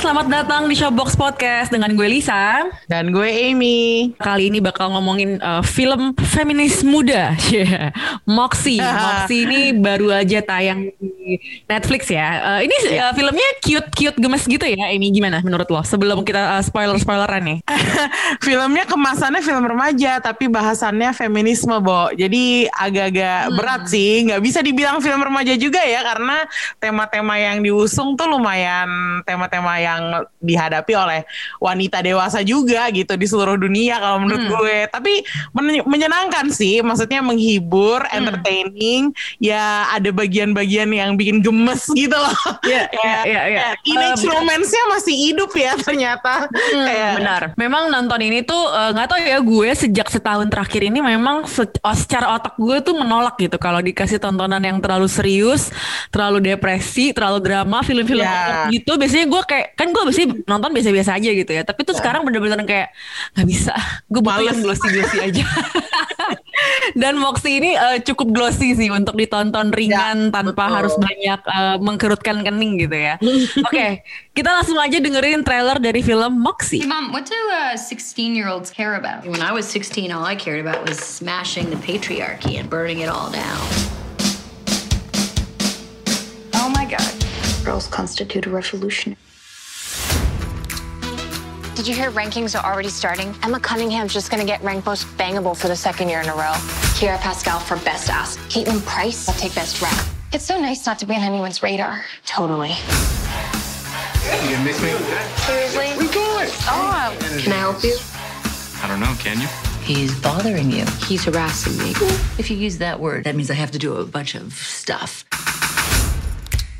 Selamat datang di Showbox Podcast dengan gue Lisa. Dan gue Amy. Kali ini bakal ngomongin uh, film feminis muda, yeah. Moxie. Moxie ini baru aja tayang di Netflix ya. Uh, ini uh, filmnya cute-cute gemes gitu ya. Amy gimana menurut lo? Sebelum kita uh, spoiler-spoileran nih. Filmnya kemasannya film remaja, tapi bahasannya feminisme, Bo. Jadi agak-agak berat sih. Nggak bisa dibilang film remaja juga ya, karena tema-tema yang diusung tuh lumayan tema-tema yang dihadapi oleh wanita dewasa juga gitu di seluruh dunia kalau menurut gue. Tapi men- menyenangkan sih, maksudnya menghibur, entertaining. Ya ada bagian-bagian yang bikin gemes gitu loh. Iya, iya, iya. kayak Teenage romance-nya masih hidup ya ternyata. Kayak- Benar. Memang nonton ini tuh eh, nggak tahu ya gue sejak setahun terakhir ini memang se- oh, secara otak gue tuh menolak gitu kalau dikasih tontonan yang terlalu serius, terlalu depresi, terlalu drama, film-film Ya. gitu. Biasanya gue kayak kan gue biasanya nonton biasa-biasa aja gitu ya. Tapi tuh sekarang bener-bener kayak nggak bisa. Gue Males. yang glossy-glossy aja. Dan Moxie ini eh, cukup glossy sih untuk ditonton ringan tanpa betul. harus banyak eh, mengkerutkan kening gitu ya. Oke, kita langsung aja dengerin trailer dari film Moxie. Hey, Mom, what do uh, 16 year olds care about? When I was 16, all I cared about was smashing the patriarchy and burning it all down. Oh my god. Girls constitute a revolution. Did you hear rankings are already starting? Emma Cunningham's just gonna get ranked most bangable for the second year in a row. Kiera Pascal for best ass. Caitlin Price I'll take best rap. It's so nice not to be on anyone's radar. Totally. You gonna miss me? Seriously? We got. Oh, Can I help you? I don't know, can you? He's bothering you. He's harassing me. If you use that word, that means I have to do a bunch of stuff.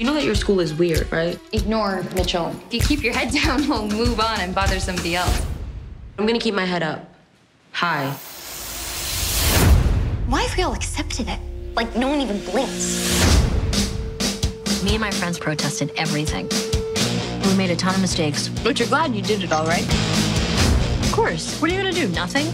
You know that your school is weird, right? ignore Mitchell. If you keep your head down, we'll move on and bother somebody else. I'm gonna keep my head up. High. Why have we all accepted it? Like no one even blinks. Me and my friends protested everything. We made a ton of mistakes, but you're glad you did it all, right? Of course. What are you gonna do? Nothing?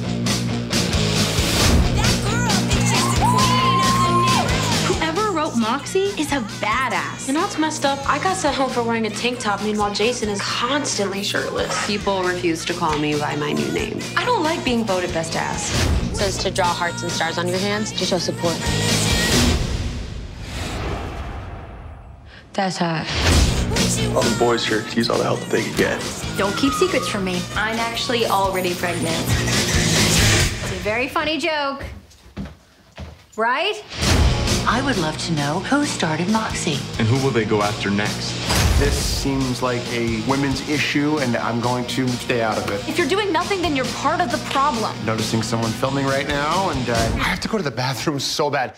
Moxie is a badass. You know what's messed up? I got sent home for wearing a tank top, meanwhile Jason is constantly shirtless. People refuse to call me by my new name. I don't like being voted best ass. says to draw hearts and stars on your hands to show support. That's hot. All the boys here could use all the help that they could get. Don't keep secrets from me. I'm actually already pregnant. It's a very funny joke. Right? I would love to know who started Moxie. And who will they go after next? This seems like a women's issue, and I'm going to stay out of it. If you're doing nothing, then you're part of the problem. Noticing someone filming right now, and uh, I have to go to the bathroom so bad.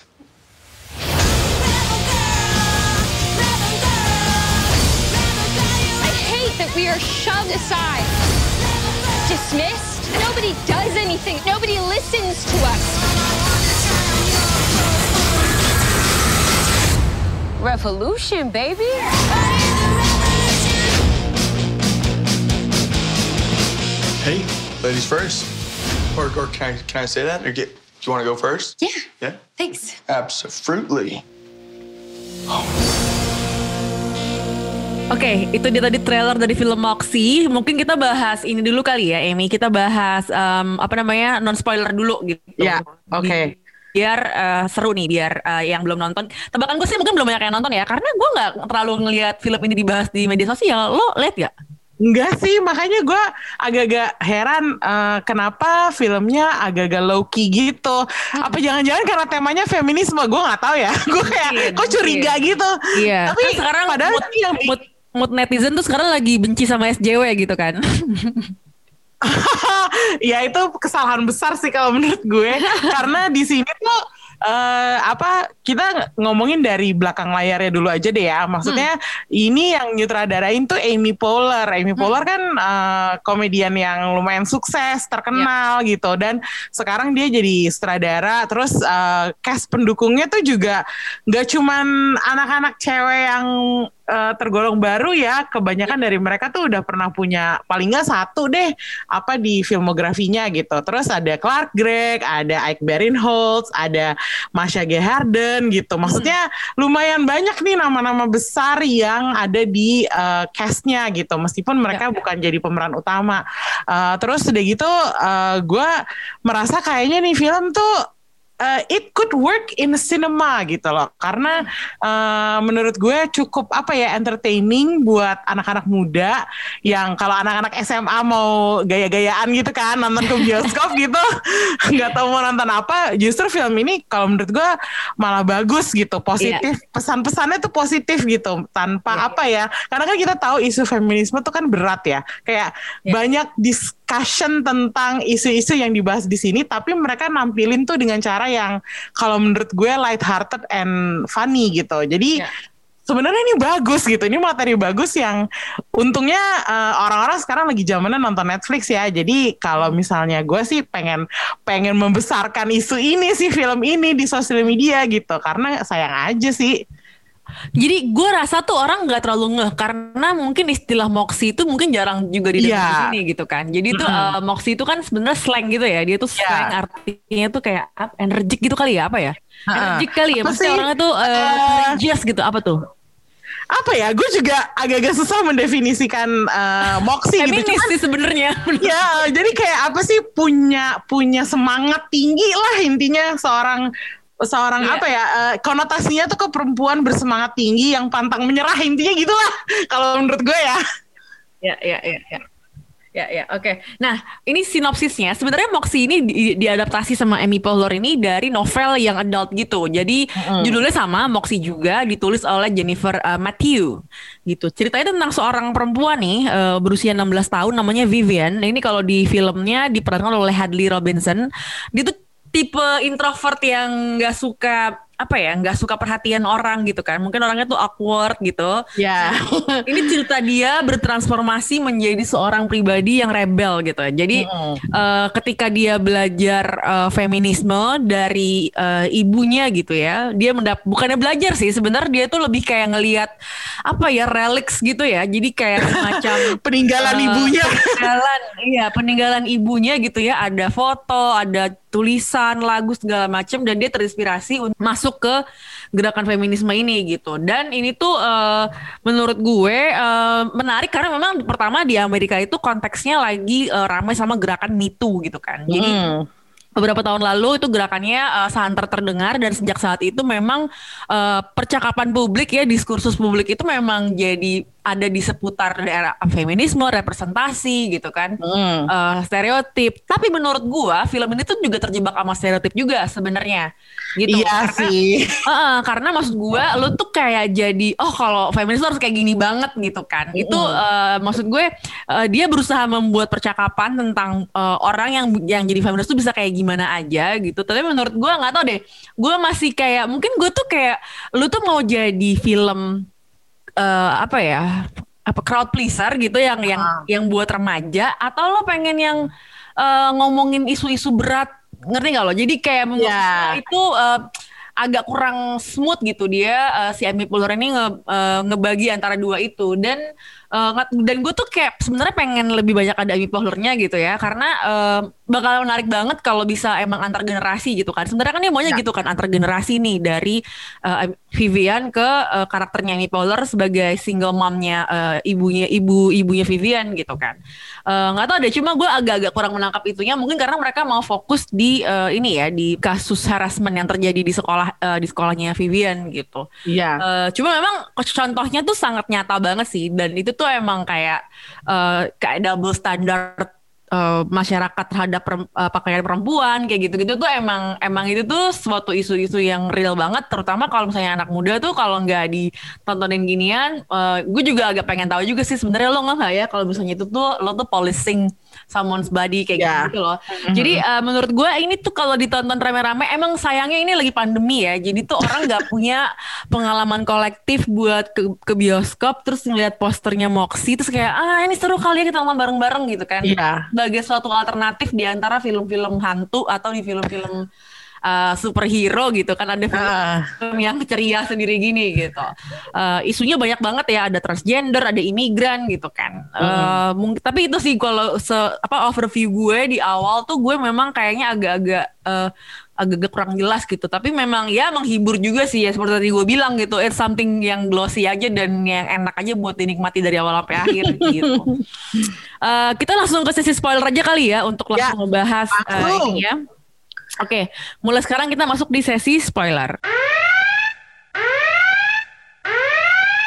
I hate that we are shoved aside, dismissed. Nobody does anything. Nobody listens to us. Revolution, baby. Hey, ladies first. Or, or can, I, can I say that? Or get, do you want to go first? Yeah, Yeah? thanks. Absolutely. Oke, itu dia tadi trailer dari film Moxie. Mungkin kita bahas ini dulu kali ya, Amy. Kita bahas em, apa namanya non spoiler dulu gitu. Ya, oke. Biar eh, seru nih, biar eh, yang belum nonton. Tebakan gue sih mungkin belum banyak yang nonton ya, karena gue nggak terlalu ngelihat film ini dibahas di media sosial. Lo lihat gak? Enggak sih, makanya gue agak-agak heran eh, kenapa filmnya agak-agak low key gitu. Apa jangan-jangan karena temanya feminisme? Gue nggak tahu ya. gue kayak Mungkin, kok curiga gitu. Iya. Tapi Kan sekarang padahal mood, yang mood, mood netizen tuh sekarang lagi benci sama SJW gitu kan. ya itu kesalahan besar sih kalau menurut gue karena di sini tuh eh, apa kita ngomongin dari belakang layarnya dulu aja deh ya. Maksudnya ini yang nyutradarain tuh Amy Poehler. Amy Poehler kan eh, komedian yang lumayan sukses, terkenal gitu dan sekarang dia jadi sutradara. Terus eh, cast pendukungnya tuh juga nggak cuman anak-anak cewek yang eh, tergolong baru ya. Kebanyakan dari mereka tuh udah pernah punya paling nggak satu deh apa di filmografinya gitu. Terus ada Clark Gregg, ada Ike Barinholtz, ada Masha G. Harden gitu. Maksudnya lumayan banyak nih nama-nama besar yang ada di uh, castnya gitu. Meskipun mereka bukan jadi pemeran utama. Uh, terus udah gitu, uh, gue merasa kayaknya nih film tuh uh, it could work in cinema gitu loh. Karena uh, menurut gue cukup apa ya entertaining buat anak-anak muda yang kalau anak-anak SMA mau gaya-gayaan gitu kan nonton ke bioskop gitu nggak tahu mau nonton apa justru film ini kalau menurut gue malah bagus gitu. Positif pesan-pesannya tuh positif gitu tanpa apa ya. Karena kan kita tahu isu feminisme tuh kan berat ya. Kayak banyak discussion tentang isu-isu yang dibahas di sini tapi mereka nampilin tuh dengan cara yang kalau menurut gue light hearted and funny gitu. Jadi sebenarnya ini bagus gitu. Ini materi bagus yang untungnya eh, orang-orang sekarang lagi zamannya nonton Netflix ya. Jadi kalau misalnya gue sih pengen pengen membesarkan isu ini sih film ini di sosial media gitu. Karena sayang aja sih. Jadi gue rasa tuh orang nggak terlalu ngeh karena mungkin istilah moxie itu mungkin jarang juga didengar Iya. di sini gitu kan. Jadi tuh Mm-mm. eh, moxie itu kan sebenarnya slang gitu ya. Dia tuh slang artinya tuh kayak energik gitu kali ya apa ya? Energik kali ya. Maksudnya orangnya tuh Eh, courageous gitu apa tuh? apa ya gue juga agak-agak susah mendefinisikan eh, moxie gitu Cuman- sih sebenarnya. ya jadi kayak apa sih punya punya semangat tinggi lah intinya seorang seorang Iya. apa ya eh, konotasinya tuh ke perempuan bersemangat tinggi yang pantang menyerah intinya gitulah kalau menurut gue ya Ya, ya, ya, ya. Ya, ya, oke. Nah, ini sinopsisnya. Sebenarnya Moxie ini di- diadaptasi sama Amy Poehler ini dari novel yang adult gitu. Jadi judulnya sama, Moxie juga ditulis oleh Jennifer uh, Matthew gitu. Ceritanya tentang seorang perempuan nih uh, berusia 16 tahun namanya Vivian. Nah, Ini kalau di filmnya diperankan oleh Hadley Robinson. Dia tuh tipe introvert yang nggak suka apa ya nggak suka perhatian orang gitu kan mungkin orangnya tuh awkward gitu ya ini cerita dia bertransformasi menjadi seorang pribadi yang rebel gitu. Jadi eh, ketika dia belajar eh, feminisme dari eh, ibunya gitu ya, dia mendap bukannya belajar sih sebenarnya dia tuh lebih kayak ngelihat apa ya relics gitu ya. Jadi kayak semacam peninggalan eh, ibunya peninggalan iya peninggalan ibunya gitu ya. Ada foto, ada tulisan, lagu segala macam dan dia terinspirasi untuk masuk ke gerakan feminisme ini gitu. Dan ini tuh eh, menurut gue eh, menarik karena memang pertama di Amerika itu konteksnya lagi eh, ramai sama gerakan Me Too gitu kan. Jadi Hmm. beberapa tahun lalu itu gerakannya uh, santer terdengar dan sejak saat itu memang uh, percakapan publik ya diskursus publik itu memang jadi ada di seputar daerah feminisme, representasi gitu kan, Uh, stereotip. Tapi menurut gua film ini tuh juga terjebak sama stereotip juga sebenarnya, gitu. Iya Karena- sih. Heeh, karena maksud gua lu tuh kayak jadi oh kalau feminis harus kayak gini banget gitu kan. Itu eh, maksud gue eh, dia berusaha membuat percakapan tentang eh, orang yang yang jadi feminis tuh bisa kayak gimana aja gitu. Tapi menurut gua nggak tahu deh. Gua masih kayak mungkin gue tuh kayak lu tuh mau jadi film eh, apa ya? apa crowd pleaser gitu yang yang yang buat remaja atau lo pengen yang eh, ngomongin isu-isu berat ngerti nggak lo? Jadi kayak menurut gue itu eh, agak kurang smooth gitu dia eh, si Amy Poehler ini nge, eh, ngebagi antara dua itu dan nggak- dan gue tuh kayak sebenarnya pengen lebih banyak ada Amy Poehlernya gitu ya karena eh, bakal menarik banget kalau bisa emang antar generasi gitu kan. Sebenarnya kan dia maunya gitu kan antar generasi nih dari eh, Vivian ke eh, karakternya Amy Poehler sebagai single momnya eh, ibunya ibu ibunya Vivian gitu kan. Nggak tahu deh cuma gue agak-agak kurang menangkap itunya. Mungkin karena mereka mau fokus di eh, ini ya di kasus harassment yang terjadi di sekolah eh, di sekolahnya Vivian gitu. Iya. Eh, cuma memang contohnya tuh sangat nyata banget sih. Dan itu tuh emang kayak eh, kayak double standard eh, masyarakat terhadap perem- eh, pakaian perempuan kayak gitu-gitu tuh emang emang itu tuh suatu isu-isu yang real banget. Terutama kalau misalnya anak muda tuh kalau nggak ditontonin ginian eh, gue juga agak pengen tahu juga sih sebenarnya lo nggak ya kalau misalnya itu tuh lo tuh policing someone's body kayak Ya. gitu loh. Jadi uh, menurut gue ini tuh kalau ditonton rame-rame emang sayangnya ini lagi pandemi ya. Jadi tuh orang nggak punya pengalaman kolektif buat ke, ke bioskop terus ngeliat posternya Moxie terus kayak ah ini seru kali ya kita nonton bareng-bareng gitu kan. Iya. Sebagai suatu alternatif di antara film-film hantu atau di film-film uh, superhero gitu kan ada film film yang ceria sendiri gini gitu. Eh, isunya banyak banget ya, ada transgender, ada imigran gitu kan. Eh, mungkin tapi itu sih kalau se apa overview gue di awal tuh gue memang kayaknya agak-agak eh, agak-agak kurang jelas gitu. Tapi memang ya menghibur juga sih ya seperti tadi gue bilang gitu. It's something yang glossy aja dan yang enak aja buat dinikmati dari awal sampai akhir gitu. Eh, kita langsung ke sesi spoiler aja kali ya untuk Ya, langsung ngebahas eh, langsung. ini ya. Oke, mulai sekarang kita masuk di sesi spoiler.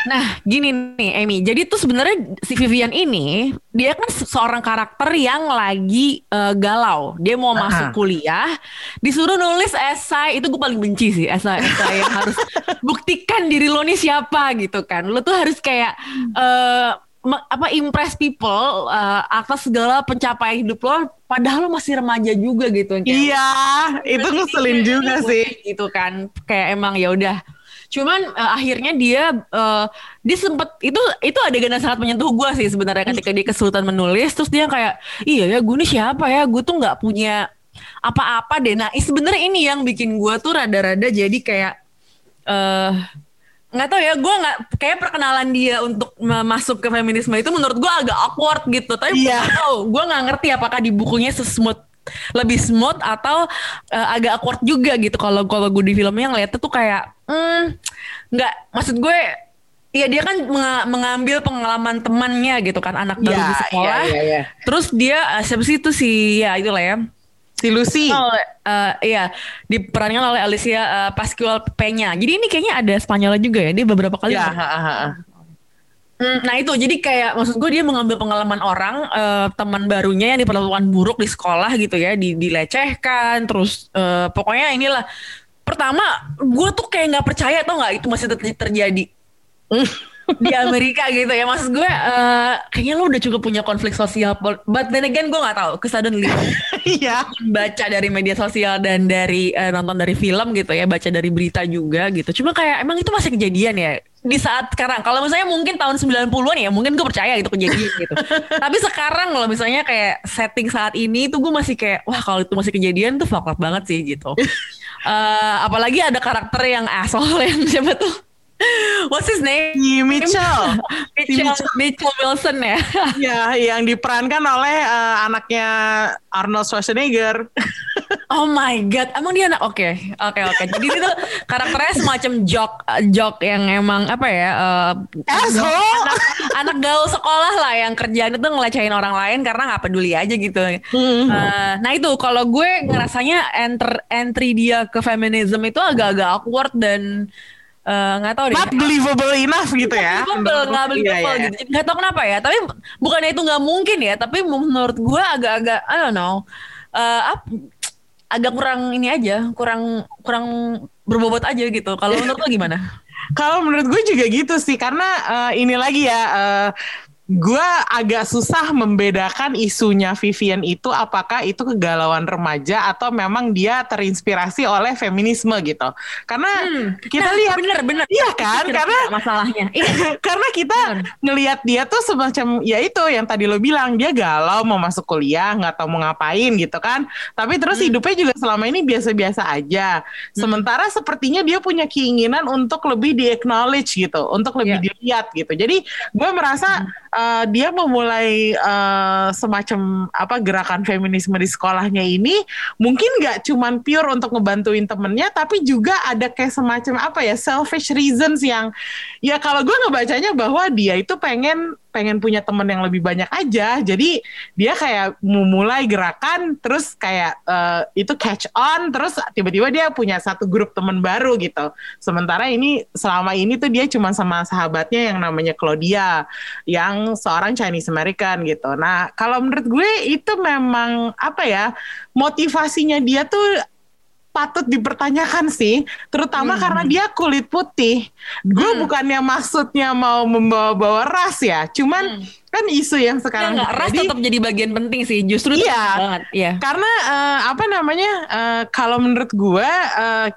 Nah, gini nih, Amy. Jadi tuh sebenarnya si Vivian ini dia kan se- seorang karakter yang lagi eh, galau. Dia mau masuk kuliah, disuruh nulis esai. Itu gue paling benci sih esai-esai yang harus buktikan diri lo nih siapa gitu kan. Lo tuh harus kayak me- apa impress people eh, atas segala pencapaian hidup lo. Padahal lo masih remaja juga gitu. Kayak, Iya, itu ngeselin juga sih. gitu kan kayak emang ya udah cuman eh, akhirnya dia eh, dia sempet itu itu adegan yang sangat menyentuh gue sih sebenarnya ketika dia kesulitan menulis terus dia kayak iya ya gue nih siapa ya gue tuh nggak punya apa-apa deh nah sebenarnya ini yang bikin gue tuh rada-rada jadi kayak eh nggak tahu ya gue nggak kayak perkenalan dia untuk ma- masuk ke feminisme itu menurut gue agak awkward gitu tapi gue Iya. nggak tahu gue nggak ngerti apakah di bukunya sesmooth lebih smooth atau eh, agak awkward juga gitu kalau kalau gue di filmnya ngeliatnya tuh kayak hmm, nggak maksud gue ya dia kan menga- mengambil pengalaman temannya gitu kan anak baru Iya, di sekolah iya, iya, iya. terus dia eh, siapa sih itu si ya itulah ya Si Lucy. Oh, eh, iya diperankan oleh Alicia eh, Pascual Peña. Jadi ini kayaknya ada Spanyolnya juga ya. Dia beberapa kali. Ya, main. ha, ha, ha. Hmm, nah itu jadi kayak maksud gue dia mengambil pengalaman orang eh, teman barunya yang diperlakukan buruk di sekolah gitu ya, di, dilecehkan, terus eh, pokoknya inilah. Pertama, gue tuh kayak nggak percaya tau nggak itu masih ter- terjadi di Amerika gitu ya. Maksud gue eh, kayaknya lo udah cukup punya konflik sosial, but then again gue nggak tahu. Kesadun Iya. baca dari media sosial dan dari eh, nonton dari film gitu ya, baca dari berita juga gitu. Cuma kayak emang itu masih kejadian ya di saat sekarang. Kalau misalnya mungkin tahun 90-an ya, mungkin gue percaya itu kejadian gitu. Tapi sekarang kalau misalnya kayak setting saat ini tuh gue masih kayak wah kalau itu masih kejadian tuh fuck up banget sih gitu. Eh, apalagi ada karakter yang asshole yang siapa tuh? What's his name? Si Mitchell. Mitchell, Mitchell Wilson ya. ya, yang diperankan oleh eh, anaknya Arnold Schwarzenegger. Oh my god, emang dia anak oke, oke oke. Jadi itu karakternya semacam jok, jok yang emang apa ya? eh, Asshole. anak, anak gaul sekolah lah yang kerjaan itu ngelecehin orang lain karena nggak peduli aja gitu. Eh, nah itu kalau gue ngerasanya enter entry dia ke feminism itu agak-agak awkward dan eh, nggak tahu deh. Not believable enough gitu ya. Believable, nggak believable Iya, iya. gitu. Jadi Nggak tahu kenapa ya. Tapi bukannya itu nggak mungkin ya. Tapi menurut gue agak-agak, I don't know, eh, ap- agak kurang ini aja, kurang kurang berbobot aja gitu. Kalau menurut lo gimana? Kalau menurut gue juga gitu sih karena eh, ini lagi ya eh, gue agak susah membedakan isunya Vivian itu apakah itu kegalauan remaja atau memang dia terinspirasi oleh feminisme gitu. Karena kita Nah, lihat bener bener. Iya kan? Itu Karena masalahnya. Iya. karena kita ngelihat dia tuh semacam ya itu yang tadi lo bilang dia galau mau masuk kuliah nggak tahu mau ngapain gitu kan tapi terus hidupnya juga selama ini biasa-biasa aja sementara sepertinya dia punya keinginan untuk lebih di acknowledge gitu untuk lebih dilihat gitu jadi gue merasa uh, dia memulai uh, semacam apa gerakan feminisme di sekolahnya ini mungkin nggak cuman pure untuk ngebantuin temennya tapi juga ada kayak semacam apa ya selfish reasons yang ya kalau gue ngebacanya bahwa dia itu pengen pengen punya temen yang lebih banyak aja. Jadi dia kayak memulai gerakan terus kayak eh, itu catch on terus tiba-tiba dia punya satu grup temen baru gitu. Sementara ini selama ini tuh dia cuma sama sahabatnya yang namanya Claudia yang seorang Chinese American gitu. Nah kalau menurut gue itu memang apa ya motivasinya dia tuh patut dipertanyakan sih, terutama karena dia kulit putih. Gue bukannya maksudnya mau membawa-bawa ras ya, cuman kan isu yang sekarang Enggak, ras tetap jadi bagian penting sih. Justru Iya. banget. Iya. Karena eh, apa namanya? eh, kalau menurut gue eh,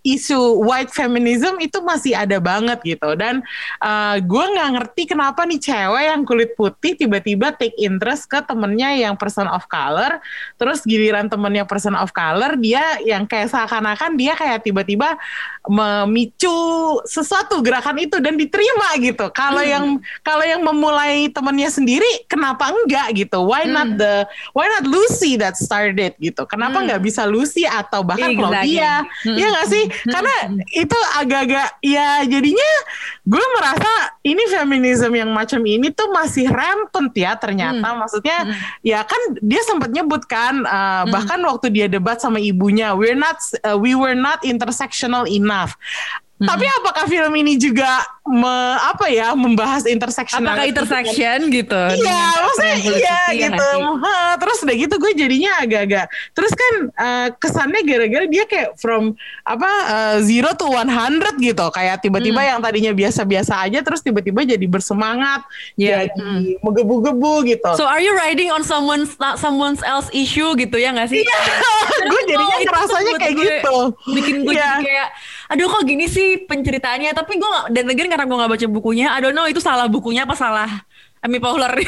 isu white feminism itu masih ada banget gitu. Dan eh, gue nggak ngerti kenapa nih cewek yang kulit putih tiba-tiba take interest ke temennya yang person of color terus giliran temennya person of color dia yang kayak seakan-akan dia kayak tiba-tiba memicu sesuatu gerakan itu dan diterima gitu. Kalau yang kalau yang memulai temennya sendiri kenapa enggak gitu? Why not the why not Lucy that started gitu? Kenapa nggak bisa Lucy atau bahkan Exactly. Claudia? Hmm. ya nggak sih karena itu agak-agak ya jadinya gue merasa ini feminisme yang macam ini tuh masih rampant ya ternyata. Maksudnya ya kan dia sempat nyebut kan uh, bahkan waktu dia debat sama ibunya we're not uh, we were not intersectional enough tapi apakah film ini juga me- apa ya membahas interseksional Apakah intersection gitu? Iya, maksudnya iya putih, ya gitu. Ha, terus udah gitu gue jadinya agak-agak. Terus kan eh, kesannya gara-gara dia kayak from apa eh, zero to 100 gitu. Kayak tiba-tiba yang tadinya biasa-biasa aja terus tiba-tiba jadi bersemangat, Iya. jadi menggebu-gebu gitu. So are you riding on someone's someone else issue gitu ya nggak sih? Iya, gue jadinya ngerasanya buat kayak gue- gitu. Bikin gue Iya. jadi kayak, aduh kok gini sih penceritaannya. Tapi gue dan lagi karena gue nggak baca bukunya, I don't know itu salah bukunya apa salah Amy Poehler.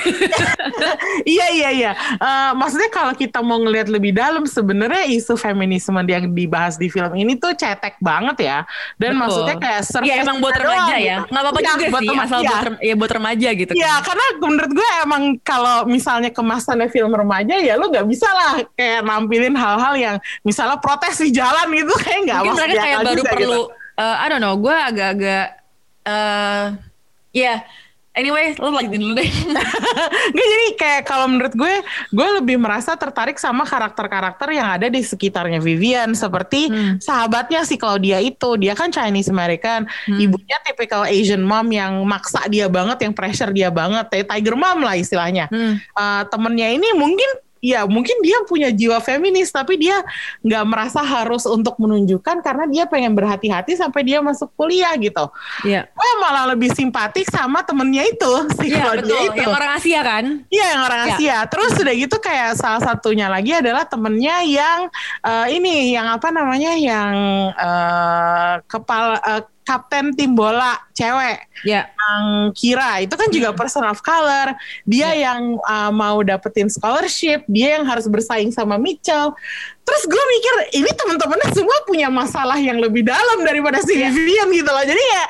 iya iya iya. Eh, maksudnya kalau kita mau ngelihat lebih dalam sebenarnya isu feminisme yang dibahas di film ini tuh cetek banget ya. Dan Betul. maksudnya kayak Iya emang buat remaja doang ya. gitu. Nggak apa-apa Iya, juga buat sih, asal iya. buat ya buat remaja gitu. Iya, kan. karena menurut gue emang kalau misalnya kemasannya film remaja ya lu nggak bisa lah kayak nampilin hal-hal yang misalnya protes di jalan gitu kayak nggak Mungkin mereka kayak baru perlu, gitu. eh, I don't know, gue agak-agak, eh ya, anyway, lo lanjutin dulu deh. Nggak, jadi kayak kalau menurut gue, gue lebih merasa tertarik sama karakter-karakter yang ada di sekitarnya Vivian. Seperti Hmm. sahabatnya si Claudia itu, dia kan Chinese American. Hmm. Ibunya typical Asian mom yang maksa dia banget, yang pressure dia banget. Tiger mom lah istilahnya. Hmm. Eh, temennya ini mungkin ya mungkin dia punya jiwa feminis tapi dia nggak merasa harus untuk menunjukkan karena dia pengen berhati-hati sampai dia masuk kuliah gitu. Iya. Gue malah lebih simpatik sama temennya itu si Claudia betul, itu. yang orang Asia kan? Iya yang orang Ya. Asia. Terus udah gitu kayak salah satunya lagi adalah temennya yang eh, ini yang apa namanya yang eh, kepala eh, kapten tim bola cewek Ya. yang Kira itu kan juga person of color. Dia yang uh, mau dapetin scholarship, dia yang harus bersaing sama Mitchell. Terus gue mikir ini teman-temannya semua punya masalah yang lebih dalam daripada si Vivian gitu loh. Jadi ya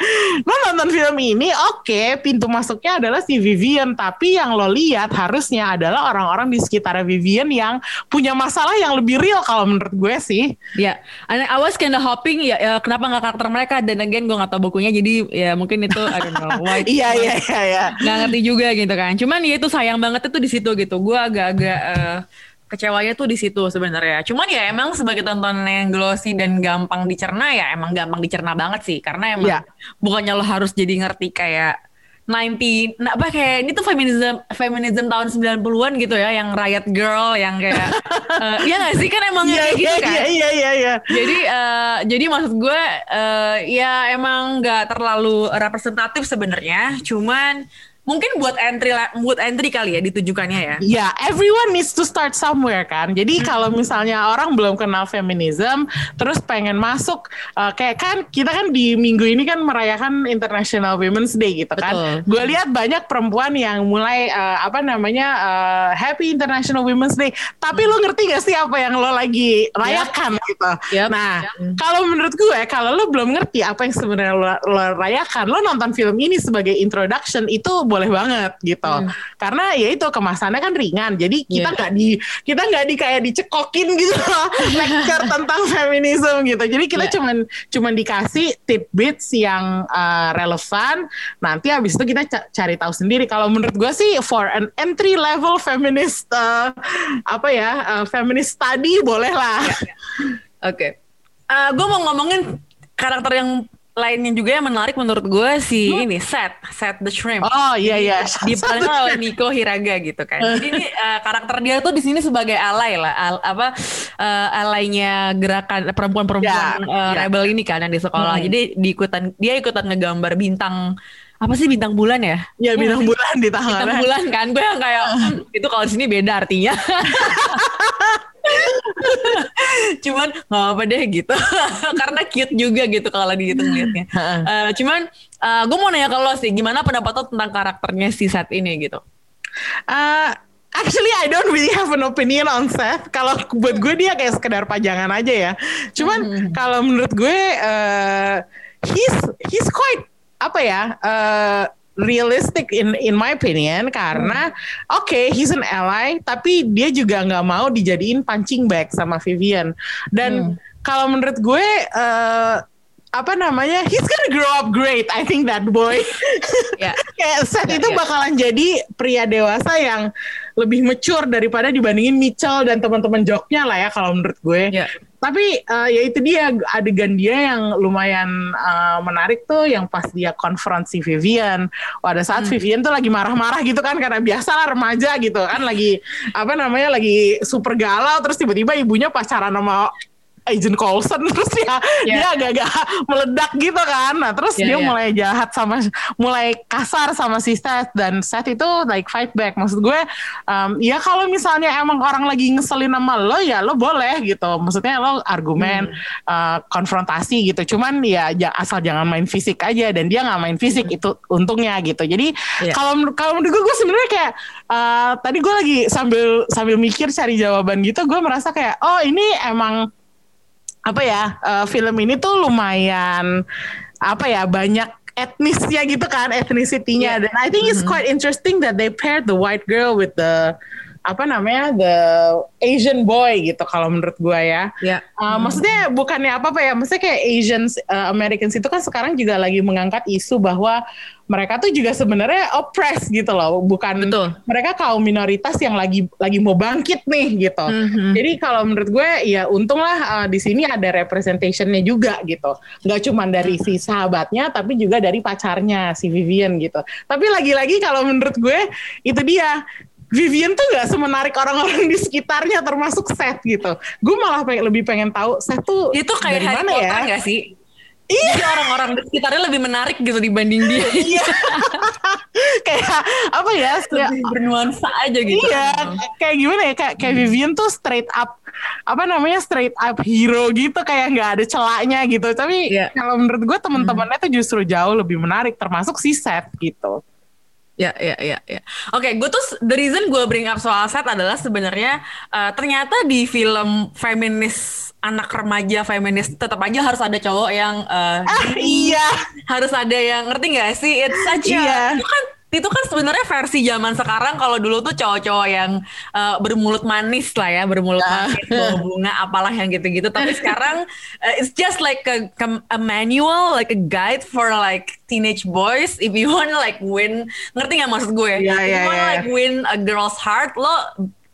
lo nonton film ini oke pintu masuknya adalah si Vivian, tapi yang lo lihat harusnya adalah orang-orang di sekitar Vivian yang punya masalah yang lebih real kalau menurut gue sih. Ya, and I was kinda hoping ya, ya kenapa nggak karakter mereka dan again gue nggak tahu bukunya jadi ya mungkin itu I don't know why Iya iya iya iya. nggak ngerti juga gitu kan. Cuman ya itu sayang banget itu di situ gitu. Gue agak-agak eh, kecewanya tuh di situ sebenarnya. Cuman ya emang sebagai tontonan yang glossy dan gampang dicerna ya emang gampang dicerna banget sih karena emang Iya. bukannya lo harus jadi ngerti kayak 90 nah apa kayak ini tuh feminism feminism tahun 90-an gitu ya yang riot girl yang kayak eh, iya gak sih kan emang Iya kayak gitu iya kan iya iya iya. iya. jadi eh, jadi maksud gue eh, ya emang nggak terlalu representatif sebenarnya cuman mungkin buat entry buat entry kali ya ditujukannya ya Ya, everyone needs to start somewhere kan. Jadi kalau misalnya orang belum kenal feminism, terus pengen masuk, uh, kayak kan kita kan di minggu ini kan merayakan International Women's Day gitu kan. Gue lihat banyak perempuan yang mulai uh, apa namanya uh, Happy International Women's Day. Tapi lo ngerti gak sih apa yang lo lagi rayakan gitu? Yep. Nah, kalau menurut gue, kalau lo belum ngerti apa yang sebenarnya lo, lo rayakan, lo nonton film ini sebagai introduction itu boleh banget gitu. Karena ya itu kemasannya kan ringan, jadi kita Iya. nggak di kita nggak di kayak dicekokin gitu loh, lecture tentang feminisme gitu. Jadi kita Iya. cuman cuman dikasih tidbits yang uh, relevan. Nanti habis itu kita ca- cari tahu sendiri. Kalau menurut gue sih for an entry level feminist uh, apa ya uh, feminist study boleh lah. Oke. gue mau ngomongin karakter yang lainnya juga yang menarik menurut gue si ini Seth Seth the Shrimp. Oh iya iya. Diperankan oleh Nico Hiraga gitu kan. Jadi ini uh, karakter dia tuh di sini sebagai alay lah, al, apa uh, alaynya gerakan perempuan-perempuan Ya, uh, ya. rebel ini kan yang di sekolah. Hmm. Jadi diikutan dia ikutan ngegambar bintang apa sih bintang bulan ya? Ya bintang bulan di tangan. Bintang bulan kan gue yang kayak "Hmm, itu kalau di sini beda artinya. cuman nggak apa deh gitu karena cute juga gitu kalau dihitung liatnya Eh, cuman eh, gue mau nanya ke lo sih gimana pendapat lo tentang karakternya si Seth ini gitu Uh, actually I don't really have an opinion on Seth. Kalau buat gue dia kayak sekedar pajangan aja ya. Cuman kalau menurut gue uh, he's he's quite apa ya? Uh, realistic in in my opinion karena oke he's an ally tapi dia juga nggak mau dijadiin punching bag sama Vivian dan kalau menurut gue uh, apa namanya he's gonna grow up great I think that boy kayak Seth Ya, itu ya. bakalan jadi pria dewasa yang lebih mature daripada dibandingin Mitchell dan teman-teman joknya lah ya kalau menurut gue. Ya. Tapi eh, ya itu dia adegan dia yang lumayan eh, menarik tuh yang pas dia konfront si Vivian. Pada saat Hmm. Vivian tuh lagi marah-marah gitu kan karena biasalah remaja gitu kan lagi apa namanya lagi super galau terus tiba-tiba ibunya pacaran sama Agent Coulson terus dia Ya. dia agak-agak meledak gitu kan. Nah, terus Ya, dia ya. mulai jahat sama mulai kasar sama si Seth dan Seth itu like fight back. Maksud gue um, ya kalau misalnya emang orang lagi ngeselin sama lo ya lo boleh gitu. Maksudnya lo argumen uh, konfrontasi gitu. Cuman ya asal jangan main fisik aja dan dia nggak main fisik itu untungnya gitu. Jadi Ya. kalau menur- kalau menurut gue gue sebenarnya kayak uh, tadi gue lagi sambil sambil mikir cari jawaban gitu gue merasa kayak oh ini emang apa ya uh, film ini tuh lumayan apa ya banyak etnisnya gitu kan ethnicity-nya dan I think it's quite interesting that they paired the white girl with the apa namanya the Asian boy gitu kalau menurut gua ya. ya Uh, Maksudnya bukannya apa apa ya, maksudnya kayak Asians, uh, Americans itu kan sekarang juga lagi mengangkat isu bahwa mereka tuh juga sebenarnya oppressed gitu loh, bukan Betul. mereka kaum minoritas yang lagi lagi mau bangkit nih gitu. Mhm. Jadi kalau menurut gue ya untunglah uh, di sini ada representationnya juga gitu, nggak cuma dari si sahabatnya tapi juga dari pacarnya si Vivian gitu. Tapi lagi-lagi kalau menurut gue itu dia. Vivian tuh nggak semenarik orang-orang di sekitarnya termasuk Seth gitu. Gue malah pengen, lebih pengen tahu Seth tuh itu kayak dari Harry mana Potter ya? sih Jadi orang-orang di sekitarnya lebih menarik gitu dibanding dia. Iya. kayak apa ya? Lebih bernuansa aja gitu. Iya, kayak gimana ya? Kayak kayak Vivian tuh straight up apa namanya straight up hero gitu kayak nggak ada celaknya gitu. Tapi Iya. kalau menurut gue teman-temannya tuh justru jauh lebih menarik termasuk si Seth gitu. Ya, ya, ya, ya. Oke, gue tuh the reason gue bring up soal set adalah sebenarnya eh, ternyata di film feminis anak remaja feminis tetap aja harus ada cowok yang eh, Ah, iya. harus ada yang ngerti gak sih? It's such a- Iya. itu kan itu kan sebenarnya versi zaman sekarang kalau dulu tuh cowok-cowok yang eh, bermulut manis lah ya bermulut Ah. manis bawa bunga apalah yang gitu-gitu tapi sekarang eh, it's just like a, a manual like a guide for like teenage boys if you want like win ngerti nggak maksud gue Iya, if iya, you want iya. like win a girl's heart lo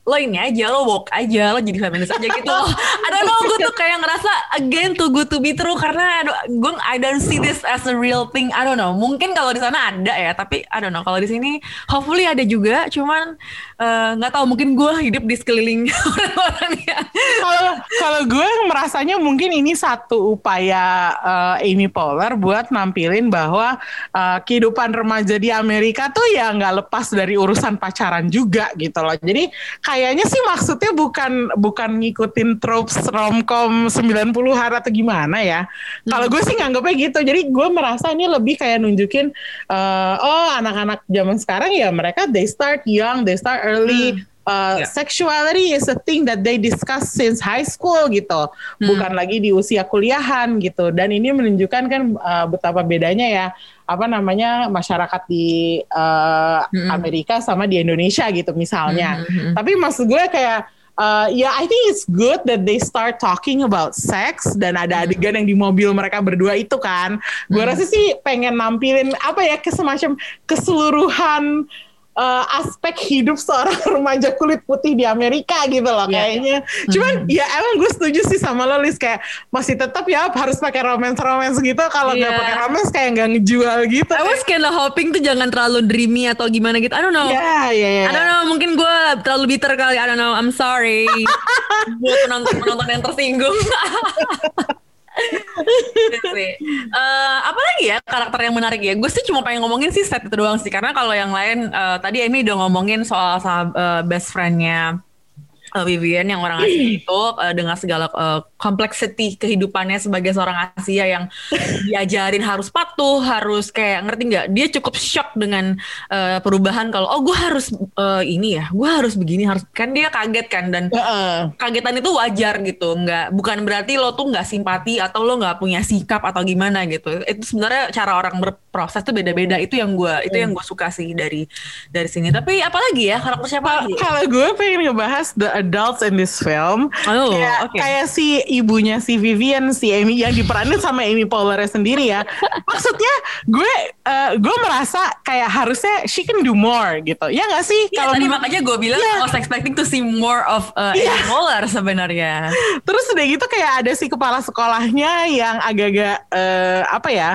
lo ini aja lo walk aja lo jadi feminis aja gitu. Loh I don't know gue tuh kayak ngerasa again too good to be true karena aduh, gue I don't see this as a real thing I don't know. Mungkin kalau di sana ada ya tapi I don't know. Kalau di sini hopefully ada juga cuman eh, nggak tahu mungkin gue hidup di sekeliling orang-orang Kalau kalau gue merasanya mungkin ini satu upaya eh, Amy Poehler buat nampilin bahwa eh, kehidupan remaja di Amerika tuh ya nggak lepas dari urusan pacaran juga gitu loh. Jadi kayaknya sih maksudnya bukan bukan ngikutin tropes romcom 90-an atau gimana ya. Kalau gue sih nganggapnya gitu. Jadi gue merasa ini lebih kayak nunjukin eh, oh anak-anak zaman sekarang ya mereka they start young, they start early. Uh, Ya. sexuality is a thing that they discuss since high school gitu, bukan lagi di usia kuliahan gitu. Dan ini menunjukkan kan uh, betapa bedanya ya apa namanya masyarakat di uh, Amerika sama di Indonesia gitu misalnya. Tapi maksud gue kayak uh, ya I think it's good that they start talking about sex dan ada adegan yang di mobil mereka berdua itu kan. Gue rasa sih pengen nampilin apa ya ke semacam keseluruhan uh, aspek hidup seorang remaja kulit putih di Amerika gitu loh Iya, kayaknya. Cuman ya emang gue setuju sih sama lo Lis kayak masih tetap ya harus pakai romance-romance gitu. Kalau nggak Iya. pakai romance kayak nggak ngejual gitu. I was kinda hoping tuh jangan terlalu dreamy atau gimana gitu. I don't know. Iya, iya, iya. I don't know, mungkin gue terlalu bitter kali. I don't know, I'm sorry. Buat penonton-penonton yang tersinggung. Eh, apa lagi ya karakter yang menarik ya? Gue sih cuma pengen ngomongin sih set itu doang sih. Karena kalau yang lain, eh, tadi Amy udah ngomongin soal eh, best friendnya eh, Vivian yang orang Asia itu eh, dengan segala eh, complexity kehidupannya sebagai seorang Asia yang diajarin harus patuh, harus kayak ngerti nggak? Dia cukup shock dengan eh, perubahan kalau oh gue harus eh, ini ya, gue harus begini harus kan dia kaget kan dan Heeh. kagetan itu wajar gitu, nggak bukan berarti lo tuh nggak simpati atau lo nggak punya sikap atau gimana gitu. Itu sebenarnya cara orang berproses tuh beda-beda. Itu yang gue itu yang gue suka sih dari dari sini. Tapi apalagi ya karakter siapa? Kalau gue pengen ngebahas the adults in this film, Oh, kayak, oke. kayak si ibunya si Vivian, si Amy yang diperanin sama Amy Poehler sendiri ya. Maksudnya gue eh, gue merasa kayak harusnya she can do more gitu. Ya nggak sih? Iya, tadi menurut- makanya gue bilang Iya. I was expecting to see more of uh, Iya. Amy Poehler sebenarnya. Terus udah gitu kayak ada si kepala sekolahnya yang agak-agak eh, apa ya?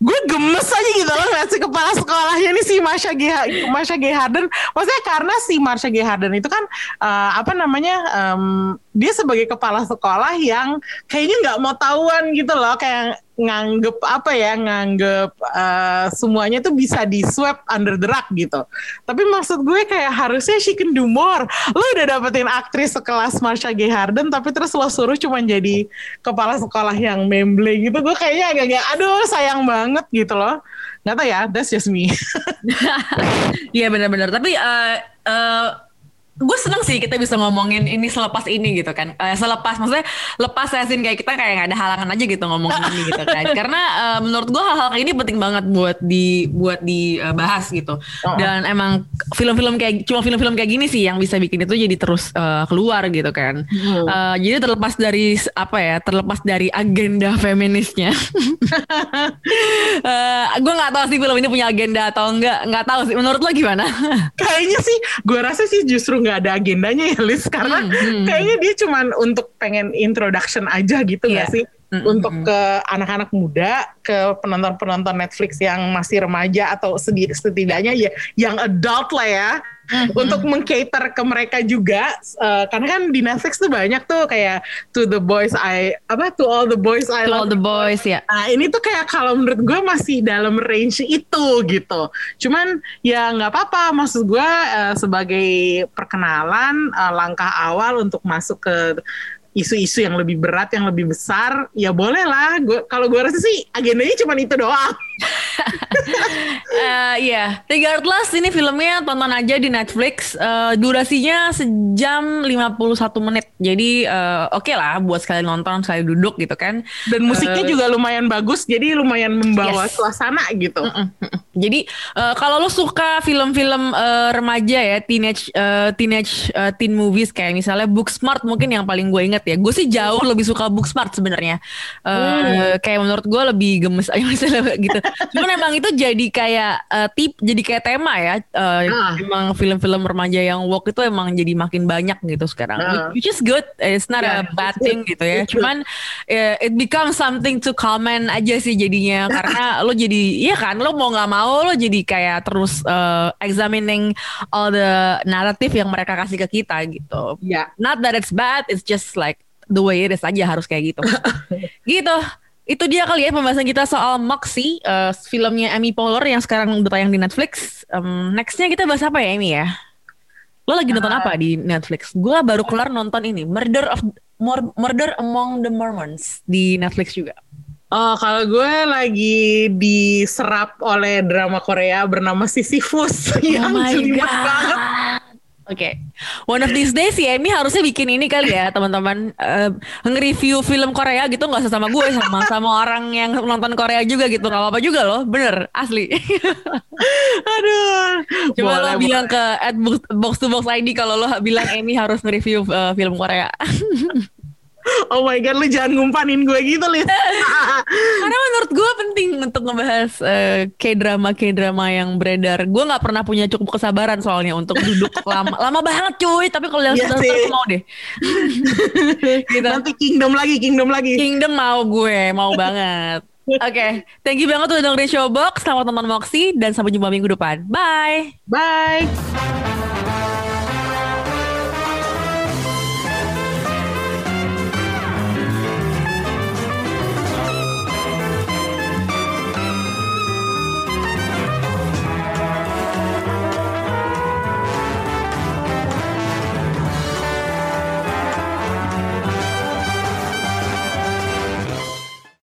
Gue gemes aja gitu loh lihat si kepala sekolahnya ini si Marsha G. Marsha G. Harden. Maksudnya karena si Marsha G. Harden itu kan eh, apa namanya? em, dia sebagai kepala sekolah yang kayaknya nggak mau tahuan gitu loh kayak nganggep apa ya nganggep eh, semuanya tuh bisa di swap under the rug gitu. Tapi maksud gue kayak harusnya she can do more. Lo udah dapetin aktris sekelas Marsha G. Harden tapi terus lo suruh cuma jadi kepala sekolah yang memble gitu. Gue kayaknya agak-agak aduh sayang banget gitu loh. Gak tau ya, that's just me. Iya benar-benar. Tapi eh eh, gue seneng sih kita bisa ngomongin ini selepas ini gitu kan. Eh, selepas maksudnya lepas sesin kayak kita kayak nggak ada halangan aja gitu ngomongin ini gitu kan. Karena eh, menurut gue hal-hal kayak ini penting banget buat di buat dibahas gitu. Dan emang film-film kayak cuma film-film kayak gini sih yang bisa bikin itu jadi terus eh, keluar gitu kan. Eh, jadi terlepas dari apa ya, terlepas dari agenda feminisnya. Eh, gue nggak tahu sih film ini punya agenda atau enggak, nggak tahu sih. Menurut lo gimana? kayaknya sih gue rasa sih justru nggak ada agendanya ya Liz. Karena kayaknya dia cuman untuk pengen introduction aja gitu nggak Iya. sih untuk ke anak-anak muda ke penonton-penonton Netflix yang masih remaja atau setidaknya ya yang adult lah ya untuk mengcater ke mereka juga Eh, karena kan di Netflix tuh banyak tuh kayak to the boys I apa to all the boys I To love all the boys ya. Nah ini tuh kayak kalau menurut gue masih dalam range itu gitu. Cuman ya nggak apa-apa. Maksud gue eh, sebagai perkenalan eh, langkah awal untuk masuk ke isu-isu yang lebih berat, yang lebih besar, ya boleh lah. Gue kalau gue rasa sih agendanya cuma itu doang. Eh, Iya, Regardless ini filmnya tonton aja di Netflix. Eh, durasinya sejam 51 menit. Jadi eh, oke lah buat sekali nonton, sekali duduk gitu kan. Dan musiknya Eh, juga lumayan bagus, jadi lumayan membawa Yes. suasana gitu. Jadi eh, kalau lo suka film-film eh, remaja ya, teenage eh, teenage eh, teen movies kayak misalnya Booksmart mungkin yang paling gue inget ya. Gue sih jauh lebih suka Booksmart sebenarnya. Eh, Kayak menurut gue lebih gemes aja misalnya gitu. Cuman emang itu jadi kayak eh, tip, jadi kayak tema ya. Eh, Ah. Emang film-film remaja yang woke itu emang jadi makin banyak gitu sekarang. Ah. Which is good. It's not Yeah, a bad thing gitu ya. Cuman eh, it becomes something to comment aja sih jadinya karena lo jadi iya kan lo mau nggak mau lo jadi kayak terus eh, examining all the narrative yang mereka kasih ke kita gitu. Ya. Not that it's bad, it's just like the way it is aja harus kayak gitu. gitu. Itu dia kali ya pembahasan kita soal Moxie, eh, filmnya Amy Poehler yang sekarang udah tayang di Netflix. Em, nextnya kita bahas apa ya Amy ya? Lo lagi nonton apa di Netflix? Gue baru kelar nonton ini Murder of Mur- Murder Among the Mormons di Netflix juga. Oh, kalau gue lagi diserap oleh drama Korea bernama Sisyphus yang Oh my jelimet God. banget. Oke, one of these days ya Amy harusnya bikin ini kali ya teman-teman Eh, nge-review film Korea gitu nggak usah sama gue sama sama orang yang nonton Korea juga gitu nggak apa-apa juga loh, bener asli. Aduh. Coba Boleh, lo bilang ke at box, box to box ID kalau lo bilang Amy harus nge-review eh, film Korea. Oh my god, lu jangan ngumpanin gue gitu, Lid. Karena menurut gue penting untuk ngebahas uh, K-drama K-drama yang beredar. Gue nggak pernah punya cukup kesabaran soalnya untuk duduk lama, lama banget cuy. Tapi kalau yang Iya sudah sih. mau deh. gitu. Nanti Kingdom lagi, Kingdom lagi. Kingdom mau gue, mau banget. Oke, thank you banget udah dengerin Showbox. Selamat nonton Moxie dan sampai jumpa minggu depan. Bye. Bye.